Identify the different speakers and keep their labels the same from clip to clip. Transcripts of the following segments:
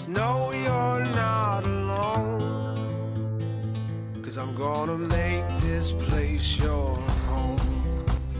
Speaker 1: Just know you're not alone. Cause I'm gonna make this place your home.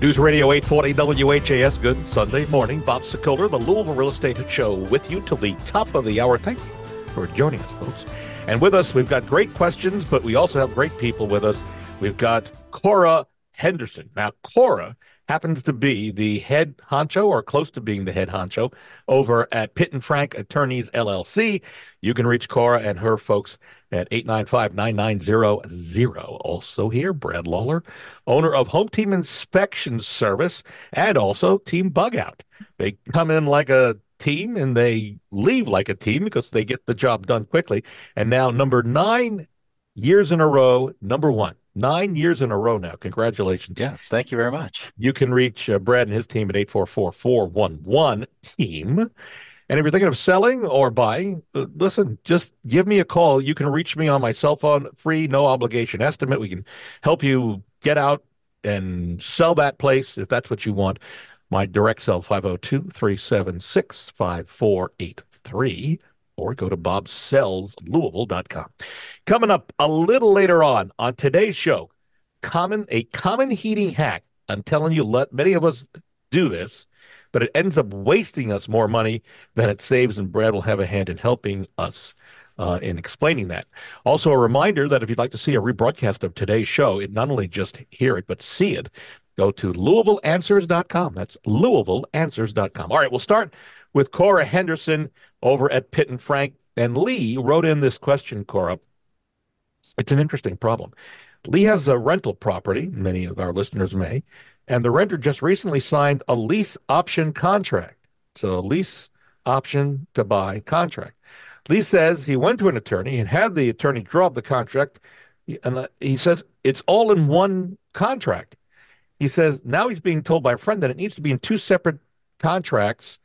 Speaker 2: News Radio 840 WHAS. Good Sunday morning. Bob Sokoler, the Louisville Real Estate Show, with you till the top of the hour. Thank you for joining us, folks. And with us, we've got great questions, but we also have great people with us. We've got Cora Henderson. Now, Cora happens to be the head honcho or close to being the head honcho over at Pitt and Frank Attorneys LLC. You can reach Cora and her folks at 895-9900. Also here, Brad Lawler, owner of Home Team Inspection Service and also Team Bug Out. They come in like a team and they leave like a team because they get the job done quickly. And now number nine years in a row, number one. Nine years in a row now. Congratulations.
Speaker 3: Yes, thank you very much.
Speaker 2: You can reach uh, Brad and his team at 844-411-TEAM. And if you're thinking of selling or buying, uh, listen, just give me a call. You can reach me on my cell phone, free, no obligation estimate. We can help you get out and sell that place if that's what you want. My direct cell 502-376-5483 or go to bobsellslouisville.com. Coming up a little later on on today's show, common a common heating hack. I'm telling you, let many of us do this, but it ends up wasting us more money than it saves, and Brad will have a hand in helping us. Uh, in explaining that. Also, a reminder that if you'd like to see a rebroadcast of today's show, it not only just hear it, but see it, go to LouisvilleAnswers.com. That's LouisvilleAnswers.com. All right, we'll start with Cora Henderson over at Pitt and Frank. And Lee wrote in this question, Cora. It's an interesting problem. Lee has a rental property, many of our listeners may, and the renter just recently signed a lease option contract. So, a lease option to buy contract. Lee says he went to an attorney and had the attorney draw up the contract. And uh, he says it's all in one contract. He says now he's being told by a friend that it needs to be in two separate contracts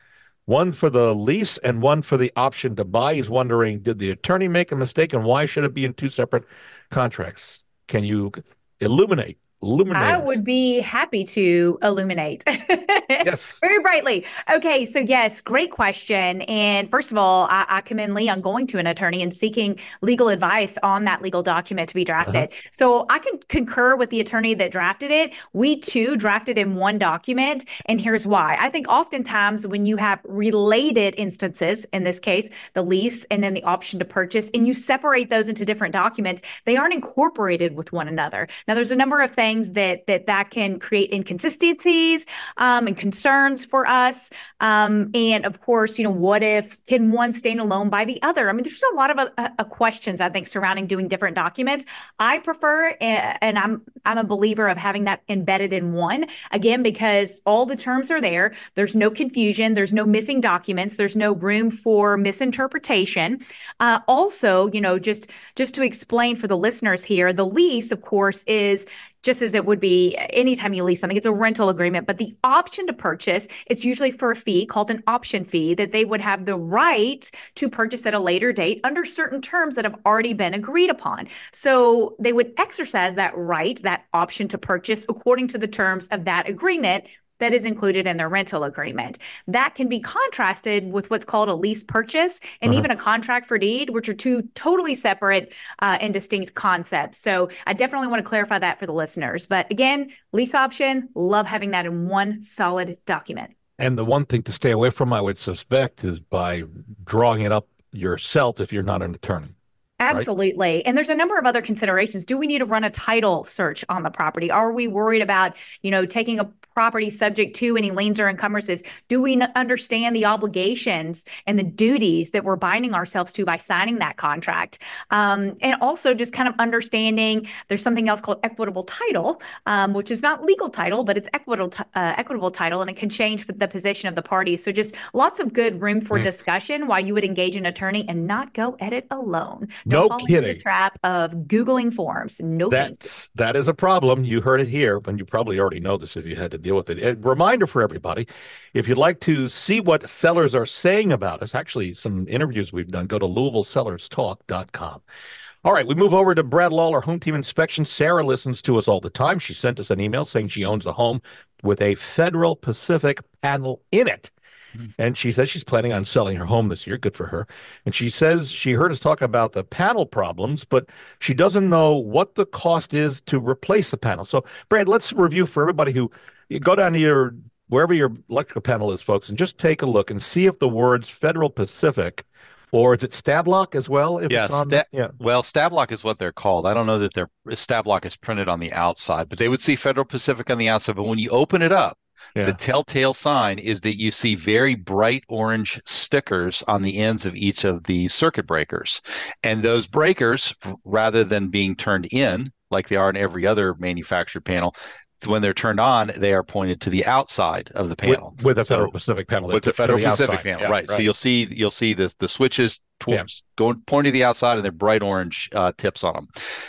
Speaker 2: one for the lease and one for the option to buy. He's wondering, did the attorney make a mistake and why should it be in two separate contracts? Can you illuminate? Illuminate.
Speaker 4: I would be happy to illuminate.
Speaker 2: yes.
Speaker 4: Very brightly. Okay. So, yes, great question. And first of all, I, I, commend Lee on going to an attorney and seeking legal advice on that legal document to be drafted. Uh-huh. So, I can concur with the attorney that drafted it. We too drafted in one document. And here's why. I think oftentimes when you have related instances, in this case, the lease and then the option to purchase, and you separate those into different documents, they aren't incorporated with one another. Now, there's a number of things that that, that can create inconsistencies um, and concerns for us. Um, and of course, you know, what if can one stand alone by the other? I mean, there's a lot of uh, uh, questions I think surrounding doing different documents. I prefer, uh, and I'm I'm a believer of having that embedded in one again because all the terms are there. There's no confusion. There's no missing documents. There's no room for misinterpretation. Uh, also, you know, just just to explain for the listeners here, the lease, of course, is just as it would be anytime you lease something, it's a rental agreement. But the option to purchase, it's usually for a fee called an option fee that they would have the right to purchase at a later date under certain terms that have already been agreed upon. So they would exercise that right, that option to purchase according to the terms of that agreement that is included in their rental agreement. That can be contrasted with what's called a lease purchase and uh-huh. even a contract for deed, which are two totally separate uh, and distinct concepts. So I definitely want to clarify that for the listeners. But again, lease option, love having that in one solid document.
Speaker 2: And the one thing to stay away from, I would suspect, is by drawing it up yourself if you're not an attorney.
Speaker 4: Absolutely. Right? And there's a number of other considerations. Do we need to run a title search on the property? Are we worried about, you know, taking a property subject to any liens or encumbrances? Do we understand the obligations and the duties that we're binding ourselves to by signing that contract? Um, and also just kind of understanding there's something else called equitable title, um, which is not legal title, but it's equitable uh, equitable title, and it can change the position of the parties. So just lots of good room for mm. discussion while you would engage an attorney and not go at it alone.
Speaker 2: Don't no kidding.
Speaker 4: the trap of googling forms. No,
Speaker 2: that's that is a problem. You heard it here, and you probably already know this if you had to deal with it. A reminder for everybody if you'd like to see what sellers are saying about us, actually, some interviews we've done, go to LouisvilleSellersTalk.com. All right, we move over to Brad Lawler, Home Team Inspection. Sarah listens to us all the time. She sent us an email saying she owns a home with a Federal Pacific panel in it. Mm-hmm. And she says she's planning on selling her home this year. Good for her. And she says she heard us talk about the panel problems, but she doesn't know what the cost is to replace the panel. So, Brad, let's review for everybody who you go down to your wherever your electrical panel is, folks, and just take a look and see if the words Federal Pacific or is it Stab-Lok as well?
Speaker 3: If yeah, sta- yeah. Well, Stab-Lok is what they're called. I don't know that their Stab-Lok is printed on the outside, but they would see Federal Pacific on the outside. But when you open it up, yeah. the telltale sign is that you see very bright orange stickers on the ends of each of the circuit breakers. And those breakers, rather than being turned in like they are in every other manufactured panel, when they're turned on, they are pointed to the outside of the panel
Speaker 2: with, with the Federal Pacific panel.
Speaker 3: With the Federal the Pacific panel, yeah, right. right. So you'll see you'll see the the switches towards yeah. going pointing to the outside, and they're bright orange uh, tips on them.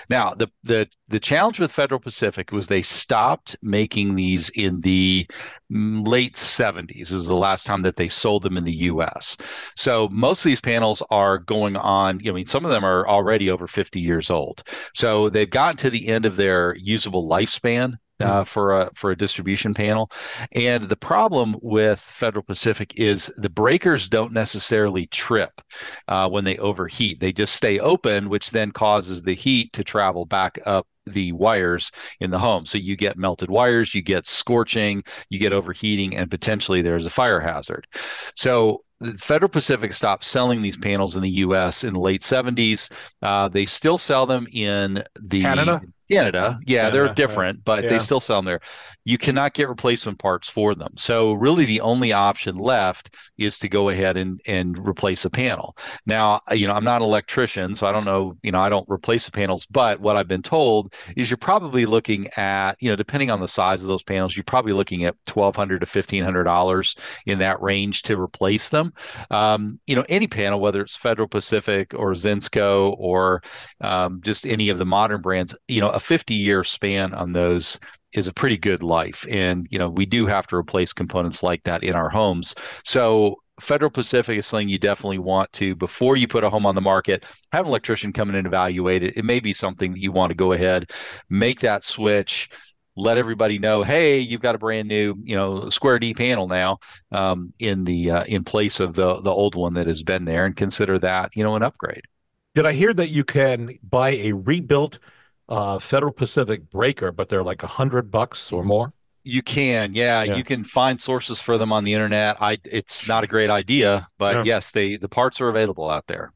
Speaker 3: Now the the the challenge with Federal Pacific was they stopped making these in the late 70s. This is the last time that they sold them in the U.S. So most of these panels are going on. You know, I mean, some of them are already over 50 years old. So they've gotten to the end of their usable lifespan uh, for a for a distribution panel. And the problem with Federal Pacific is the breakers don't necessarily trip uh, when they overheat. They just stay open, which then causes the heat to travel back up the wires in the home. So you get melted wires, you get scorching, you get overheating, and potentially there's a fire hazard. So Federal Pacific stopped selling these panels in the U.S. in the late 70s. Uh, they still sell them in the
Speaker 2: Canada.
Speaker 3: Canada, yeah, Canada, they're different, right. but yeah. they still sell them there. You cannot get replacement parts for them. So really, the only option left is to go ahead and and replace a panel. Now, you know, I'm not an electrician, so I don't know. You know, I don't replace the panels, but what I've been told is you're probably looking at, you know, depending on the size of those panels, you're probably looking at twelve hundred to fifteen hundred dollars in that range to replace them. Um, you know, any panel, whether it's Federal Pacific or Zinsco or um, just any of the modern brands, you know a 50 year span on those is a pretty good life. And, you know, we do have to replace components like that in our homes. So Federal Pacific is something you definitely want to, before you put a home on the market, have an electrician come in and evaluate it. It may be something that you want to go ahead, make that switch, let everybody know, hey, you've got a brand new, you know, square D panel now um, in the uh, in place of the the old one that has been there, and consider that, you know, an upgrade.
Speaker 2: Did I hear that you can buy a rebuilt uh, Federal Pacific breaker, but they're like a hundred bucks or more.
Speaker 3: You can, yeah, yeah, You can find sources for them on the internet. I, it's not a great idea, but yeah. yes, they the parts are available out there.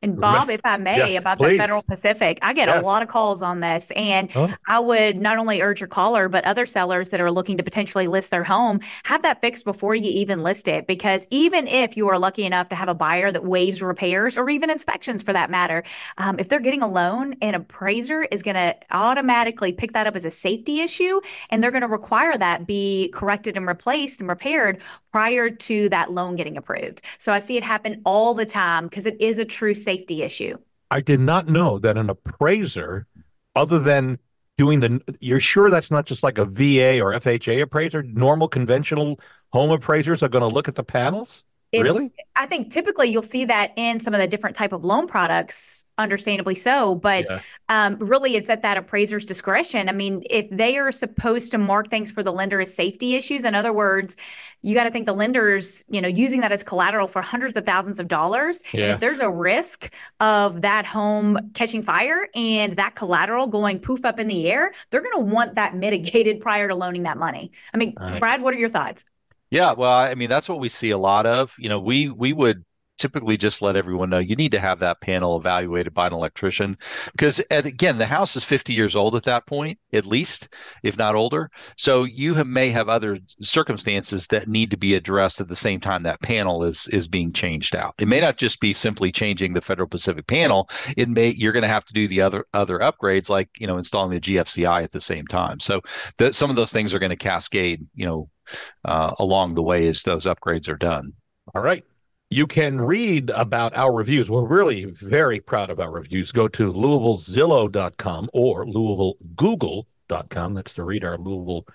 Speaker 4: And Bob, if I may, yes, about please. the Federal Pacific, I get yes. a lot of calls on this. And huh? I would not only urge your caller, but other sellers that are looking to potentially list their home, have that fixed before you even list it. Because even if you are lucky enough to have a buyer that waives repairs or even inspections for that matter, um, if they're getting a loan, an appraiser is going to automatically pick that up as a safety issue. And they're going to require that be corrected and replaced and repaired prior to that loan getting approved. So I see it happen all the time because it is a true safety issue.
Speaker 2: I did not know that an appraiser, other than doing the, you're sure that's not just like a VA or FHA appraiser? Normal conventional home appraisers are going to look at the panels? If, really?
Speaker 4: I think typically you'll see that in some of the different type of loan products, understandably so. But yeah. um, really, it's at that appraiser's discretion. I mean, if they are supposed to mark things for the lender as safety issues, in other words, you got to think the lenders, you know, using that as collateral for hundreds of thousands of dollars. Yeah. if there's a risk of that home catching fire and that collateral going poof up in the air, they're going to want that mitigated prior to loaning that money. I mean, right. Brad, what are your thoughts?
Speaker 3: Yeah, well, I mean, that's what we see a lot of. You know, we we would typically just let everyone know you need to have that panel evaluated by an electrician. Because again the house is 50 years old at that point at least if not older. So you have, may have other circumstances that need to be addressed at the same time that panel is is being changed out. It may not just be simply changing the federal pacific panel. It may you're going to have to do the other other upgrades like you know installing the gfci at the same time. So that some of those things are going to cascade you know uh, along the way as those upgrades are done.
Speaker 2: All right. You can read about our reviews. We're really very proud of our reviews. Go to LouisvilleZillow.com or LouisvilleGoogle.com. That's to read our Louisville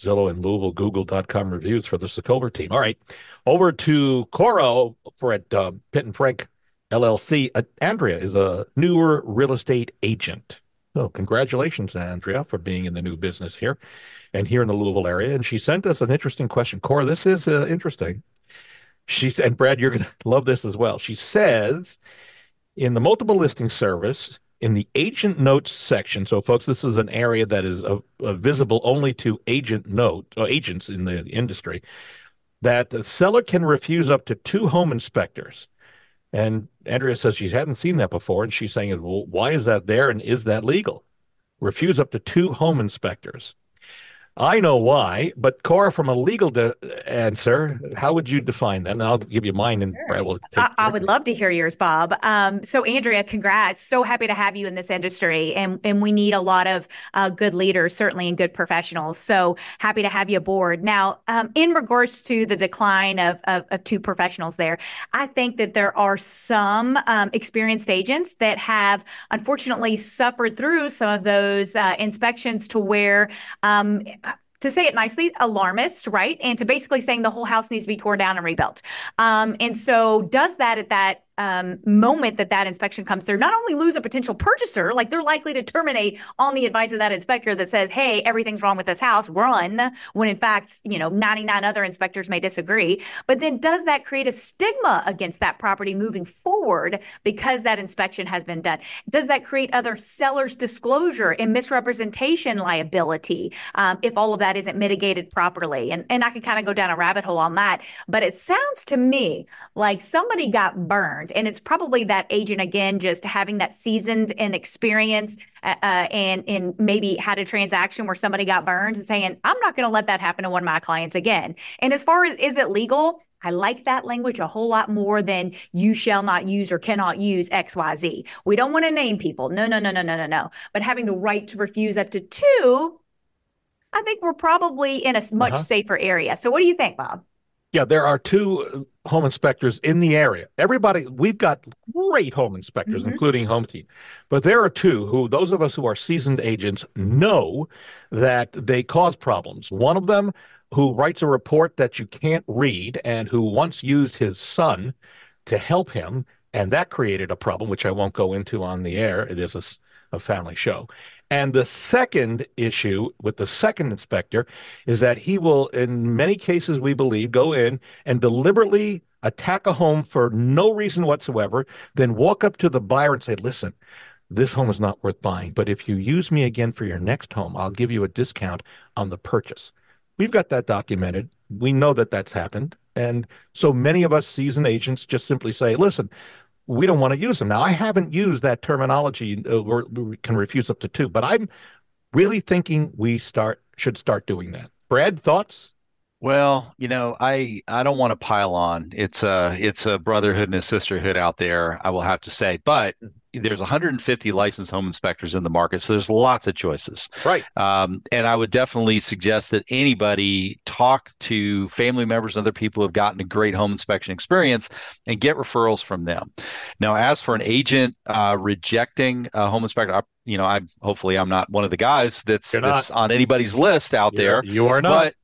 Speaker 2: Zillow and Louisville Google.com reviews for the Sokoler team. All right. Over to Cora for at uh, Pitt and Frank LLC. Uh, Andrea is a newer real estate agent. So, congratulations, Andrea, for being in the new business here and here in the Louisville area. And she sent us an interesting question. Cora, this is uh, interesting. She said, Brad, you're going to love this as well. She says in the multiple listing service, in the agent notes section, so folks, this is an area that is visible only to agent note uh, agents in the industry, that the seller can refuse up to two home inspectors. And Andrea says she hadn't seen that before, and she's saying, "Well, why is that there, and is that legal?" Refuse up to two home inspectors. I know why, but Cora, from a legal de- answer, how would you define that? And I'll give you mine, and Brad will take.
Speaker 4: I, I would love to hear yours, Bob. Um, so, Andrea, congrats! So happy to have you in this industry, and and we need a lot of uh, good leaders, certainly, and good professionals. So happy to have you aboard. Now, um, in regards to the decline of, of, of two professionals, there, I think that there are some um, experienced agents that have unfortunately suffered through some of those uh, inspections to where um, to say it nicely, alarmist, right? And to basically saying the whole house needs to be torn down and rebuilt. Um, and so does that at that um, moment that that inspection comes through, not only lose a potential purchaser, like they're likely to terminate on the advice of that inspector that says, "Hey, everything's wrong with this house, run," when in fact, you know, 99 other inspectors may disagree. But then, does that create a stigma against that property moving forward because that inspection has been done? Does that create other sellers' disclosure and misrepresentation liability um, if all of that isn't mitigated properly? And and I could kind of go down a rabbit hole on that, but it sounds to me like somebody got burned and it's probably that agent again, just having that seasoned and experience uh, uh, and and maybe had a transaction where somebody got burned and saying, I'm not going to let that happen to one of my clients again. And as far as is it legal? I like that language a whole lot more than you shall not use or cannot use XYZ. We don't want to name people. No, no, no, no, no, no, no. But having the right to refuse up to two, I think we're probably in a much uh-huh. safer area. So what do you think, Bob?
Speaker 2: Yeah, there are two home inspectors in the area. Everybody, we've got great home inspectors, mm-hmm. including Home Team, but there are two who, those of us who are seasoned agents, know that they cause problems. One of them, who writes a report that you can't read and who once used his son to help him, and that created a problem, which I won't go into on the air. It is a, a family show. And the second issue with the second inspector is that he will, in many cases, we believe, go in and deliberately attack a home for no reason whatsoever, then walk up to the buyer and say, listen, this home is not worth buying, but if you use me again for your next home, I'll give you a discount on the purchase. We've got that documented. We know that that's happened. And so many of us seasoned agents just simply say, listen, we don't want to use them. Now, I haven't used that terminology uh, we can refuse up to two, but I'm really thinking we start should start doing that. Brad, thoughts?
Speaker 3: Well, you know, I I don't want to pile on. It's a it's a brotherhood and a sisterhood out there. I will have to say, but there's 150 licensed home inspectors in the market, so there's lots of choices.
Speaker 2: Right.
Speaker 3: Um, and I would definitely suggest that anybody talk to family members and other people who have gotten a great home inspection experience and get referrals from them. Now, as for an agent uh, rejecting a home inspector, I, you know, I hopefully I'm not one of the guys that's that's on anybody's list out
Speaker 2: You're,
Speaker 3: there.
Speaker 2: You are not.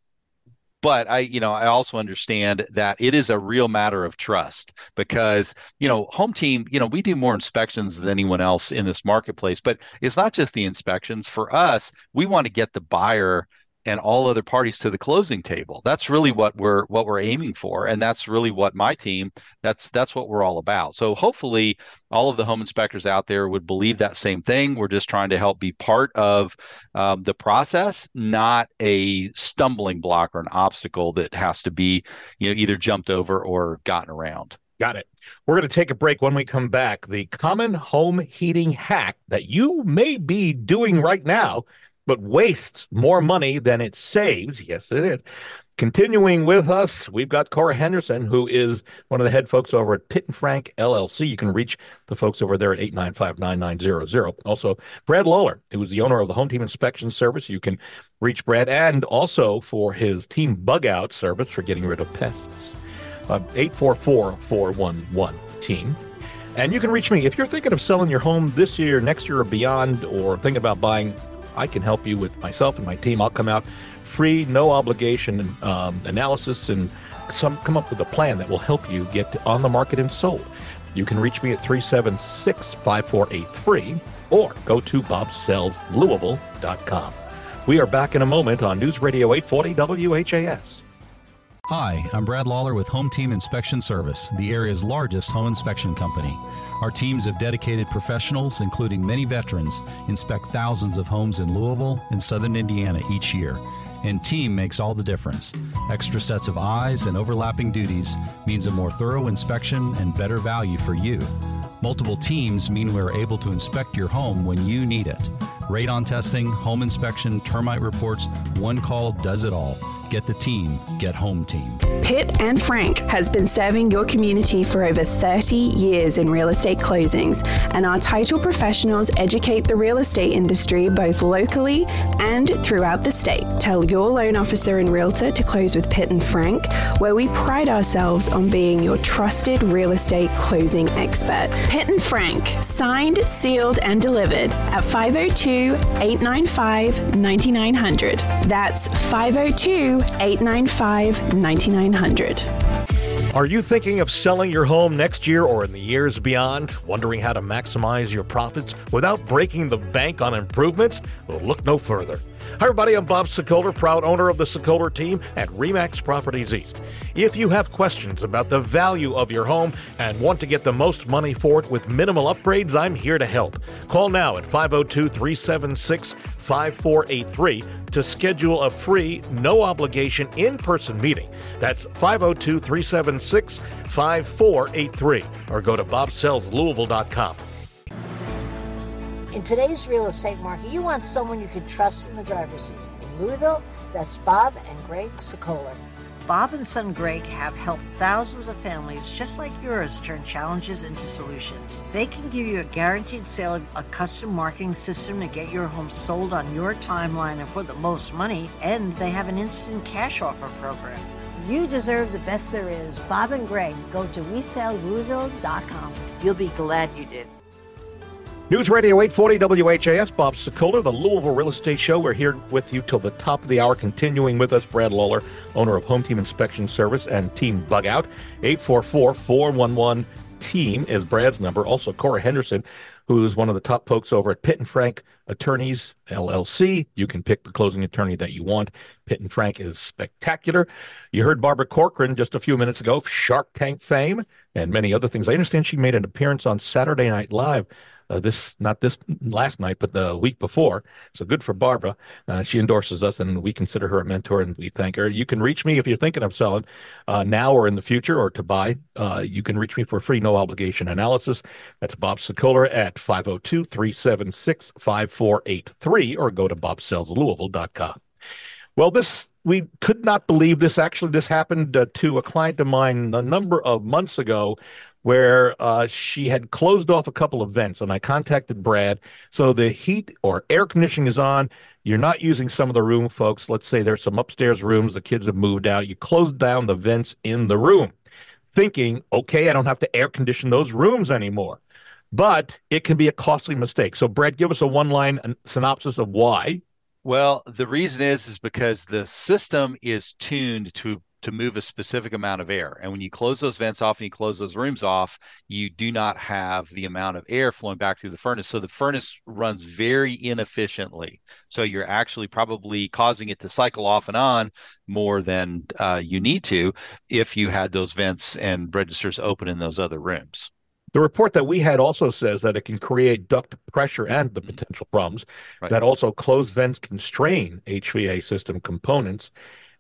Speaker 3: But i you know i also understand that it is a real matter of trust because you know home team you know we do more inspections than anyone else in this marketplace but it's not just the inspections. For us we want to get the buyer and all other parties to the closing table. That's really what we're what we're aiming for, and that's really what my team. That's that's what we're all about. So hopefully, all of the home inspectors out there would believe that same thing. We're just trying to help be part of um, the process, not a stumbling block or an obstacle that has to be you know either jumped over or gotten around.
Speaker 2: Got it. We're going to take a break when we come back. The common home heating hack that you may be doing right now but wastes more money than it saves. Yes, it is. Continuing with us, we've got Cora Henderson, who is one of the head folks over at Pitt and Frank LLC. You can reach the folks over there at 895-9900. Also, Brad Lawler, who is the owner of the Home Team Inspection Service. You can reach Brad and also for his team bug out service for getting rid of pests. Uh, 844-411-TEAM. And you can reach me if you're thinking of selling your home this year, next year, or beyond, or thinking about buying I can help you with myself and my team. I'll come out free, no obligation um, analysis and some come up with a plan that will help you get on the market and sold. You can reach me at 376 5483 or go to bobsellslouisville.com. We are back in a moment on News Radio 840 WHAS.
Speaker 5: Hi, I'm Brad Lawler with Home Team Inspection Service, the area's largest home inspection company. Our teams of dedicated professionals, including many veterans, inspect thousands of homes in Louisville and southern Indiana each year. And team makes all the difference. Extra sets of eyes and overlapping duties means a more thorough inspection and better value for you. Multiple teams mean we're able to inspect your home when you need it. Radon testing, home inspection, termite reports, one call does it all. Get the team, get home team.
Speaker 6: Pitt and Frank has been serving your community for over 30 years in real estate closings, and our title professionals educate the real estate industry both locally and throughout the state. Tell your loan officer and realtor to close with Pitt and Frank, where we pride ourselves on being your trusted real estate closing expert. Pitt and Frank, signed, sealed, and delivered at 502 895 9900. That's 502 895 9900.
Speaker 2: Are you thinking of selling your home next year or in the years beyond? Wondering how to maximize your profits without breaking the bank on improvements? Well, look no further. Hi, everybody. I'm Bob Sokoler, proud owner of the Sokoler team at Remax Properties East. If you have questions about the value of your home and want to get the most money for it with minimal upgrades, I'm here to help. Call now at 502 376 5483 to schedule a free, no obligation in person meeting. That's 502 376 5483 or go to bobsellslouisville.com.
Speaker 7: In today's real estate market, you want someone you can trust in the driver's seat. In Louisville, that's Bob and Greg Sokoler.
Speaker 8: Bob and Son Greg have helped thousands of families just like yours turn challenges into solutions. They can give you a guaranteed sale of a custom marketing system to get your home sold on your timeline and for the most money, and they have an instant cash offer program.
Speaker 7: You deserve the best there is. Bob and Greg, go to WeSellLouisville.com.
Speaker 8: You'll be glad you did.
Speaker 2: News Radio 840 WHAS, Bob Sokoler, the Louisville Real Estate Show. We're here with you till the top of the hour. Continuing with us, Brad Lawler, owner of Home Team Inspection Service and Team Bug Out. 844 411 Team is Brad's number. Also, Cora Henderson, who's one of the top folks over at Pitt and Frank Attorneys LLC. You can pick the closing attorney that you want. Pitt and Frank is spectacular. You heard Barbara Corcoran just a few minutes ago, Shark Tank fame, and many other things. I understand she made an appearance on Saturday Night Live uh, this not this last night, but the week before. So good for Barbara. Uh, she endorses us, and we consider her a mentor, and we thank her. You can reach me if you're thinking of selling uh, now or in the future, or to buy. Uh, you can reach me for free, no obligation analysis. That's Bob Sokoler at 502-376-5483, or go to bobsellslouisville.com. Well, this we could not believe this. Actually, this happened uh, to a client of mine a number of months ago where uh, she had closed off a couple of vents, and I contacted Brad. So the heat or air conditioning is on. You're not using some of the room, folks. Let's say there's some upstairs rooms, the kids have moved out. You close down the vents in the room, thinking, okay, I don't have to air condition those rooms anymore. But it can be a costly mistake. So, Brad, give us a one line synopsis of why.
Speaker 3: Well, the reason is is because the system is tuned to to move a specific amount of air. And when you close those vents off and you close those rooms off, you do not have the amount of air flowing back through the furnace. So the furnace runs very inefficiently. So you're actually probably causing it to cycle off and on more than uh, you need to if you had those vents and registers open in those other rooms.
Speaker 2: The report that we had also says that it can create duct pressure and the mm-hmm. potential problems. Right. That also closed vents constrain HVAC system components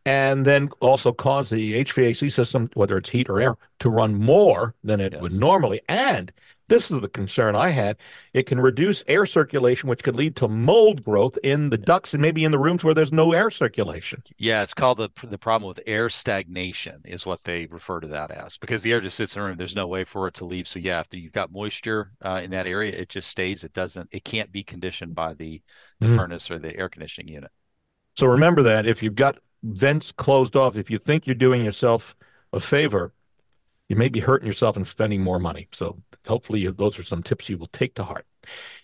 Speaker 2: and then also cause the HVAC system, whether it's heat or air, to run more than it yes. would normally. And this is the concern I had. It can reduce air circulation, which could lead to mold growth in the ducts and maybe in the rooms where there's no air circulation.
Speaker 3: Yeah, it's called the the problem with air stagnation is what they refer to that as because the air just sits in the room. There's no way for it to leave. So yeah, if you've got moisture uh, in that area, it just stays. It doesn't. It can't be conditioned by the the mm. furnace or the air conditioning unit.
Speaker 2: So remember that if you've got vents closed off, if you think you're doing yourself a favor, you may be hurting yourself and spending more money. So hopefully you, those are some tips you will take to heart.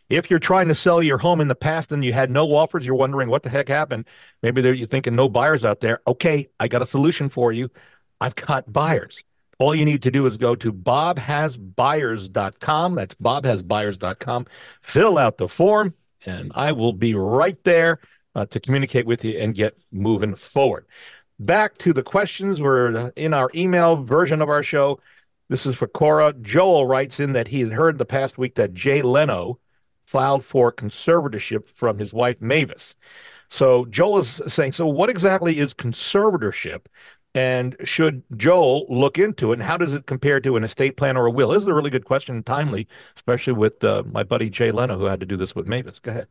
Speaker 2: If you're trying to sell your home in the past and you had no offers, you're wondering what the heck happened. Maybe you're thinking no buyers out there. Okay, I got a solution for you. I've got buyers. All you need to do is go to bobhasbuyers.com. That's bobhasbuyers.com. Fill out the form, and I will be right there uh, to communicate with you and get moving forward. back to the questions. We're in our email version of our show. This is for Cora. Joel writes in that he had heard the past week that Jay Leno filed for conservatorship from his wife Mavis. So Joel is saying, so what exactly is conservatorship? And should Joel look into it? And how does it compare to an estate plan or a will? This is a really good question, timely, especially with uh, my buddy Jay Leno, who had to do this with Mavis. Go ahead.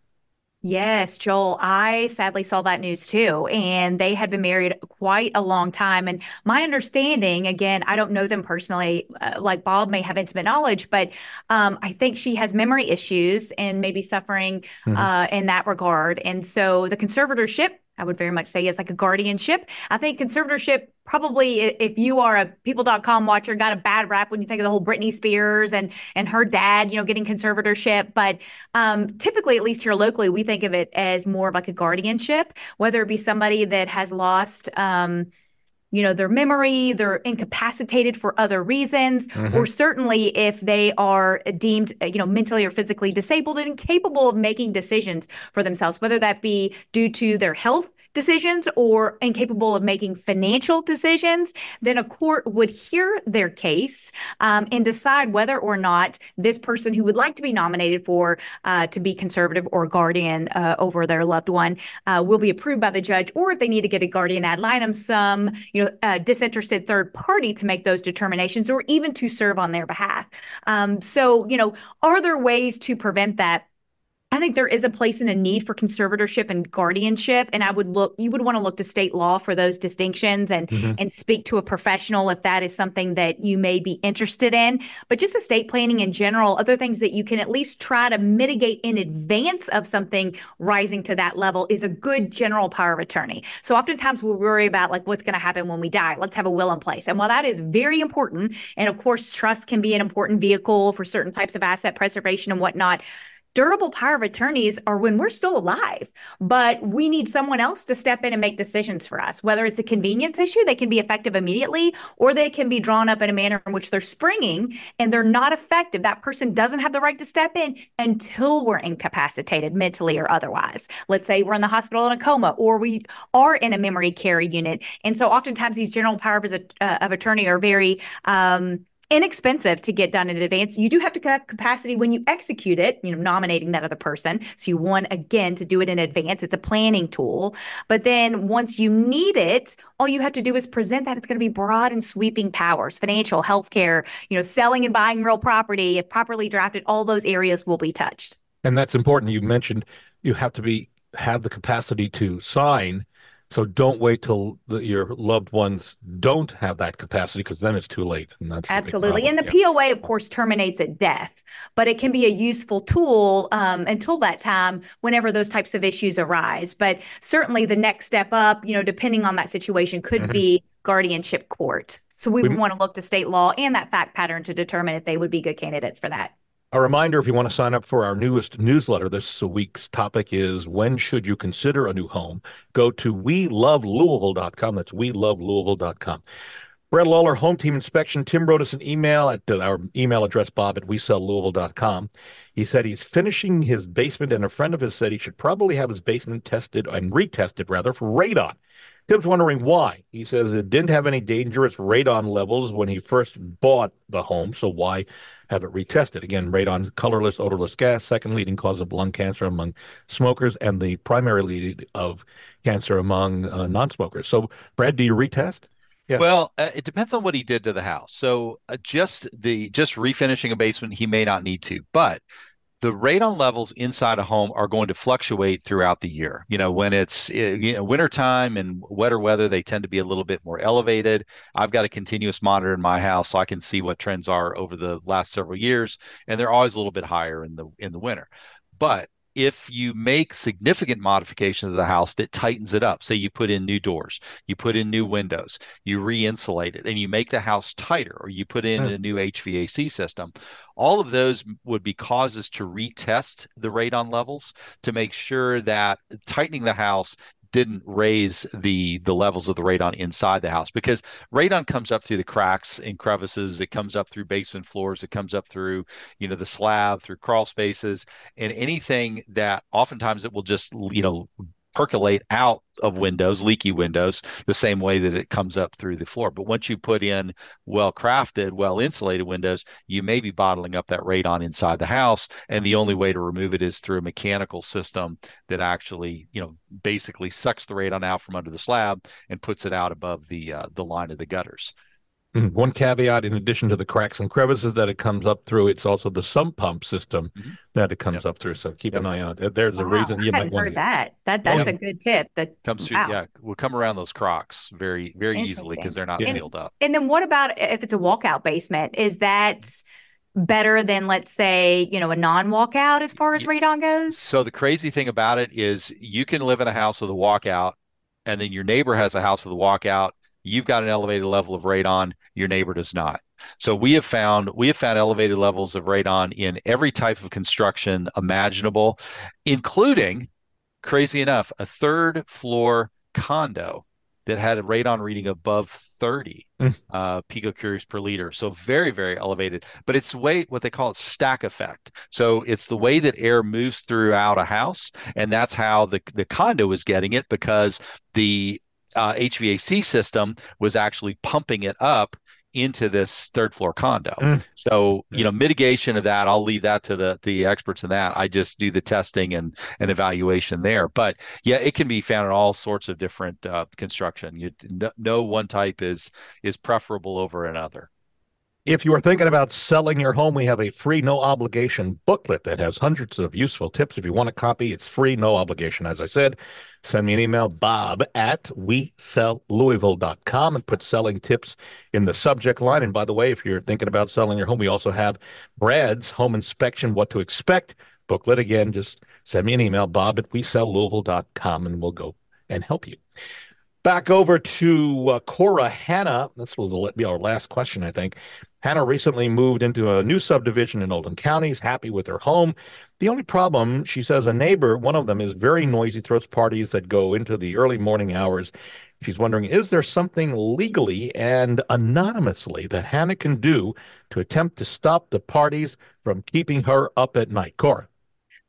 Speaker 4: Yes, Joel, I sadly saw that news too. And they had been married quite a long time. And my understanding, again, I don't know them personally, uh, like Bob may have intimate knowledge, but um, I think she has memory issues and maybe suffering mm-hmm. uh, in that regard. And so the conservatorship I would very much say is like a guardianship. I think conservatorship probably if you are a people.com watcher got a bad rap when you think of the whole Britney Spears and and her dad, you know, getting conservatorship, but um, typically at least here locally we think of it as more of like a guardianship, whether it be somebody that has lost um, you know, their memory, they're incapacitated for other reasons, mm-hmm. or certainly if they are deemed, you know, mentally or physically disabled and incapable of making decisions for themselves, whether that be due to their health decisions or incapable of making financial decisions, then a court would hear their case um, and decide whether or not this person who would like to be nominated for uh, to be conservator or guardian uh, over their loved one uh, will be approved by the judge, or if they need to get a guardian ad litem, some you know disinterested third party to make those determinations, or even to serve on their behalf. Um, so you know, are there ways to prevent that? I think there is a place and a need for conservatorship and guardianship. And I would look, you would want to look to state law for those distinctions and mm-hmm. and speak to a professional if that is something that you may be interested in. But just estate planning in general, other things that you can at least try to mitigate in advance of something rising to that level is a good general power of attorney. So oftentimes we worry about like what's going to happen when we die. Let's have a will in place. And while that is very important, and of course, trust can be an important vehicle for certain types of asset preservation and whatnot durable power of attorneys are when we're still alive, but we need someone else to step in and make decisions for us. Whether it's a convenience issue, they can be effective immediately, or they can be drawn up in a manner in which they're springing and they're not effective. That person doesn't have the right to step in until we're incapacitated mentally or otherwise. Let's say we're in the hospital in a coma, or we are in a memory care unit. And so oftentimes these general power of, uh, of attorney are very um, inexpensive to get done in advance. You do have to have capacity when you execute it, you know, nominating that other person. So you want again to do it in advance. It's a planning tool. But then once you need it, all you have to do is present that it's going to be broad and sweeping powers, financial, healthcare, you know, selling and buying real property, if properly drafted, all those areas will be touched.
Speaker 2: And that's important. You mentioned you have to be have the capacity to sign so don't wait till the, your loved ones don't have that capacity because then it's too late.
Speaker 4: And that's absolutely. And the. POA, of course, terminates at death, but it can be a useful tool um, until that time whenever those types of issues arise. But certainly the next step up, you know, depending on that situation, could mm-hmm. be guardianship court. So we, we would want to look to state law and that fact pattern to determine if they would be good candidates for that.
Speaker 2: A reminder if you want to sign up for our newest newsletter, this week's topic is when should you consider a new home? Go to welovelouisville.com. That's welovelouisville.com. Brett Lawler, Home Team Inspection. Tim wrote us an email at uh, our email address, bob at weselllouisville.com. He said he's finishing his basement, and a friend of his said he should probably have his basement tested and retested, rather, for radon. Tim's wondering why. He says it didn't have any dangerous radon levels when he first bought the home, so why have it retested. Again, radon, colorless, odorless gas, second leading cause of lung cancer among smokers, and the primary lead of cancer among uh, non-smokers. So, Brad, do you retest?
Speaker 3: Yeah. Well, uh, it depends on what he did to the house. So, uh, just the just refinishing a basement, he may not need to, but the radon levels inside a home are going to fluctuate throughout the year. You know, when it's eh, you know wintertime and wetter weather, they tend to be a little bit more elevated. I've got a continuous monitor in my house, so I can see what trends are over the last several years, and they're always a little bit higher in the in the winter. But if you make significant modifications to the house that tightens it up, say you put in new doors, you put in new windows, you re-insulate it, and you make the house tighter, or you put in hmm. a new HVAC system, all of those would be causes to retest the radon levels to make sure that tightening the house didn't raise the the levels of the radon inside the house because radon comes up through the cracks and crevices it comes up through basement floors it comes up through you know the slab through crawl spaces and anything that oftentimes it will just you know percolate out of windows, leaky windows, the same way that it comes up through the floor. But once you put in well crafted, well insulated windows, you may be bottling up that radon inside the house. And the only way to remove it is through a mechanical system that actually, you know, basically sucks the radon out from under the slab and puts it out above the uh, the line of the gutters.
Speaker 2: Mm, one caveat, in addition to the cracks and crevices that it comes up through, it's also the sump pump system mm-hmm. that it comes yep. up through. So keep yep. an eye out. There's wow, a reason you
Speaker 4: I might
Speaker 2: want
Speaker 4: heard that. That that's a good tip. That
Speaker 3: comes through. Wow. Yeah, will come around those crocks very very easily because they're not
Speaker 4: and,
Speaker 3: sealed up.
Speaker 4: And then what about if it's a walkout basement? Is that better than let's say you know a non-walkout as far as radon goes?
Speaker 3: So the crazy thing about it is you can live in a house with a walkout, and then your neighbor has a house with a walkout you've got an elevated level of radon your neighbor does not so we have found we have found elevated levels of radon in every type of construction imaginable including crazy enough a third floor condo that had a radon reading above 30 mm. uh, picocuries per liter. So very, very elevated. But it's the way what they call it stack effect. So it's the way that air moves throughout a house, and that's how the the condo is getting it because the uh, HVAC system was actually pumping it up into this third floor condo. Mm. So, you know, mitigation of that, I'll leave that to the the experts in that. I just do the testing and and evaluation there. But yeah, it can be found in all sorts of different uh, construction. You no, no one type is is preferable over another.
Speaker 2: If you are thinking about selling your home, we have a free, no obligation booklet that has hundreds of useful tips. If you want a copy, it's free, no obligation. As I said, send me an email, bob at we sell louisville.com and put selling tips in the subject line. And by the way, if you're thinking about selling your home, we also have Brad's home inspection, what to expect booklet. Again, just send me an email, bob at we sell louisville.com, and we'll go and help you. Back over to uh, Cora Hannah. This will be our last question, I think. Hannah recently moved into a new subdivision in Oldham County. Is happy with her home. The only problem, she says, a neighbor, one of them, is very noisy, throws parties that go into the early morning hours. She's wondering, is there something legally and anonymously that Hannah can do to attempt to stop the parties from keeping her up at night? Cora.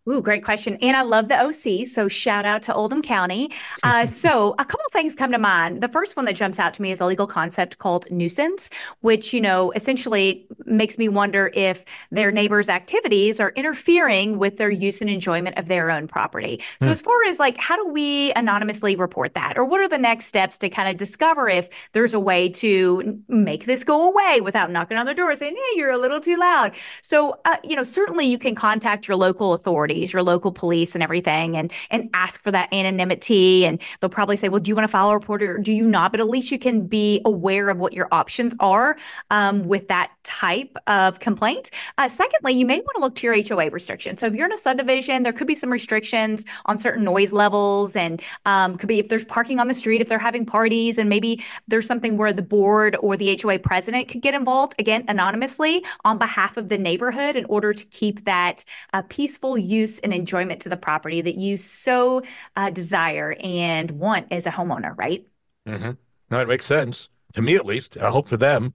Speaker 4: Ooh, great question. And I love the OC. So shout out to Oldham County. Uh, so a couple things come to mind. The first one that jumps out to me is a legal concept called nuisance, which, you know, essentially makes me wonder if their neighbors' activities are interfering with their use and enjoyment of their own property. So mm. as far as like, how do we anonymously report that? Or what are the next steps to kind of discover if there's a way to make this go away without knocking on their door saying, hey, you're a little too loud. So, uh, you know, certainly you can contact your local authorities, your local police and everything, and and ask for that anonymity. And they'll probably say, well, do you want to file a report or do you not? But at least you can be aware of what your options are um, with that type of complaint. Uh, secondly, you may want to look to your HOA restrictions. So if you're in a subdivision, there could be some restrictions on certain noise levels, and um, could be if there's parking on the street, if they're having parties, and maybe there's something where the board or the HOA president could get involved again anonymously on behalf of the neighborhood in order to keep that uh, peaceful use use and enjoyment to the property that you so uh, desire and want as a homeowner, right?
Speaker 2: Mm-hmm. No, it makes sense to me at least. I hope for them.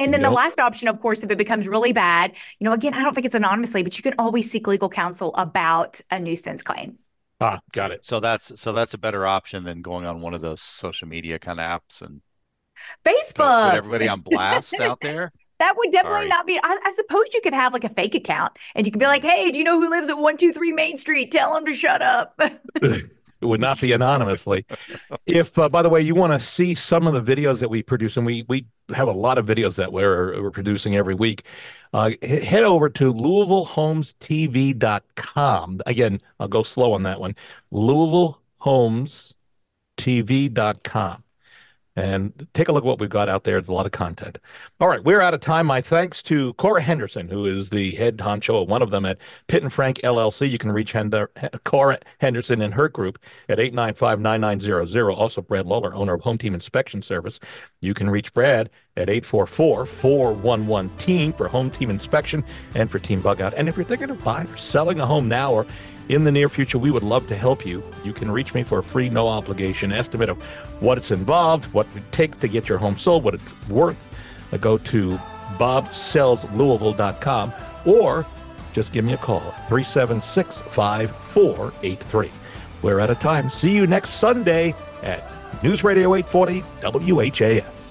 Speaker 4: And then the last option, of course, if it becomes really bad, you know, again, I don't think it's anonymously, but you can always seek legal counsel about a nuisance claim.
Speaker 2: Ah, got it.
Speaker 3: So that's so that's a better option than going on one of those social media kind of apps and
Speaker 4: Facebook.
Speaker 3: Put everybody on blast out there.
Speaker 4: That would definitely Sorry. not be. I, I, suppose you could have like a fake account, and you could be like, "Hey, do you know who lives at one two three Main Street? Tell them to shut up."
Speaker 2: it would not be anonymously. if, uh, by the way, you want to see some of the videos that we produce, and we we have a lot of videos that we're we're producing every week. Uh, head over to LouisvilleHomesTV.com. Again, I'll go slow on that one. LouisvilleHomesTV.com and take a look at what we've got out there. It's a lot of content. All right, we're out of time. My thanks to Cora Henderson, who is the head honcho of one of them at Pitt and Frank LLC. You can reach Hender, Cora Henderson and her group at 895-9900. Also, Brad Lawler, owner of Home Team Inspection Service. You can reach Brad at 844-411-TEAM for Home Team Inspection and for Team bug out. And if you're thinking of buying or selling a home now or in the near future, we would love to help you. You can reach me for a free, no obligation estimate of what it's involved, what it takes to get your home sold, what it's worth. Uh, go to bobsellslouisville.com or just give me a call 376 5483. we're out of time. See you next Sunday at News Radio 840 WHAS.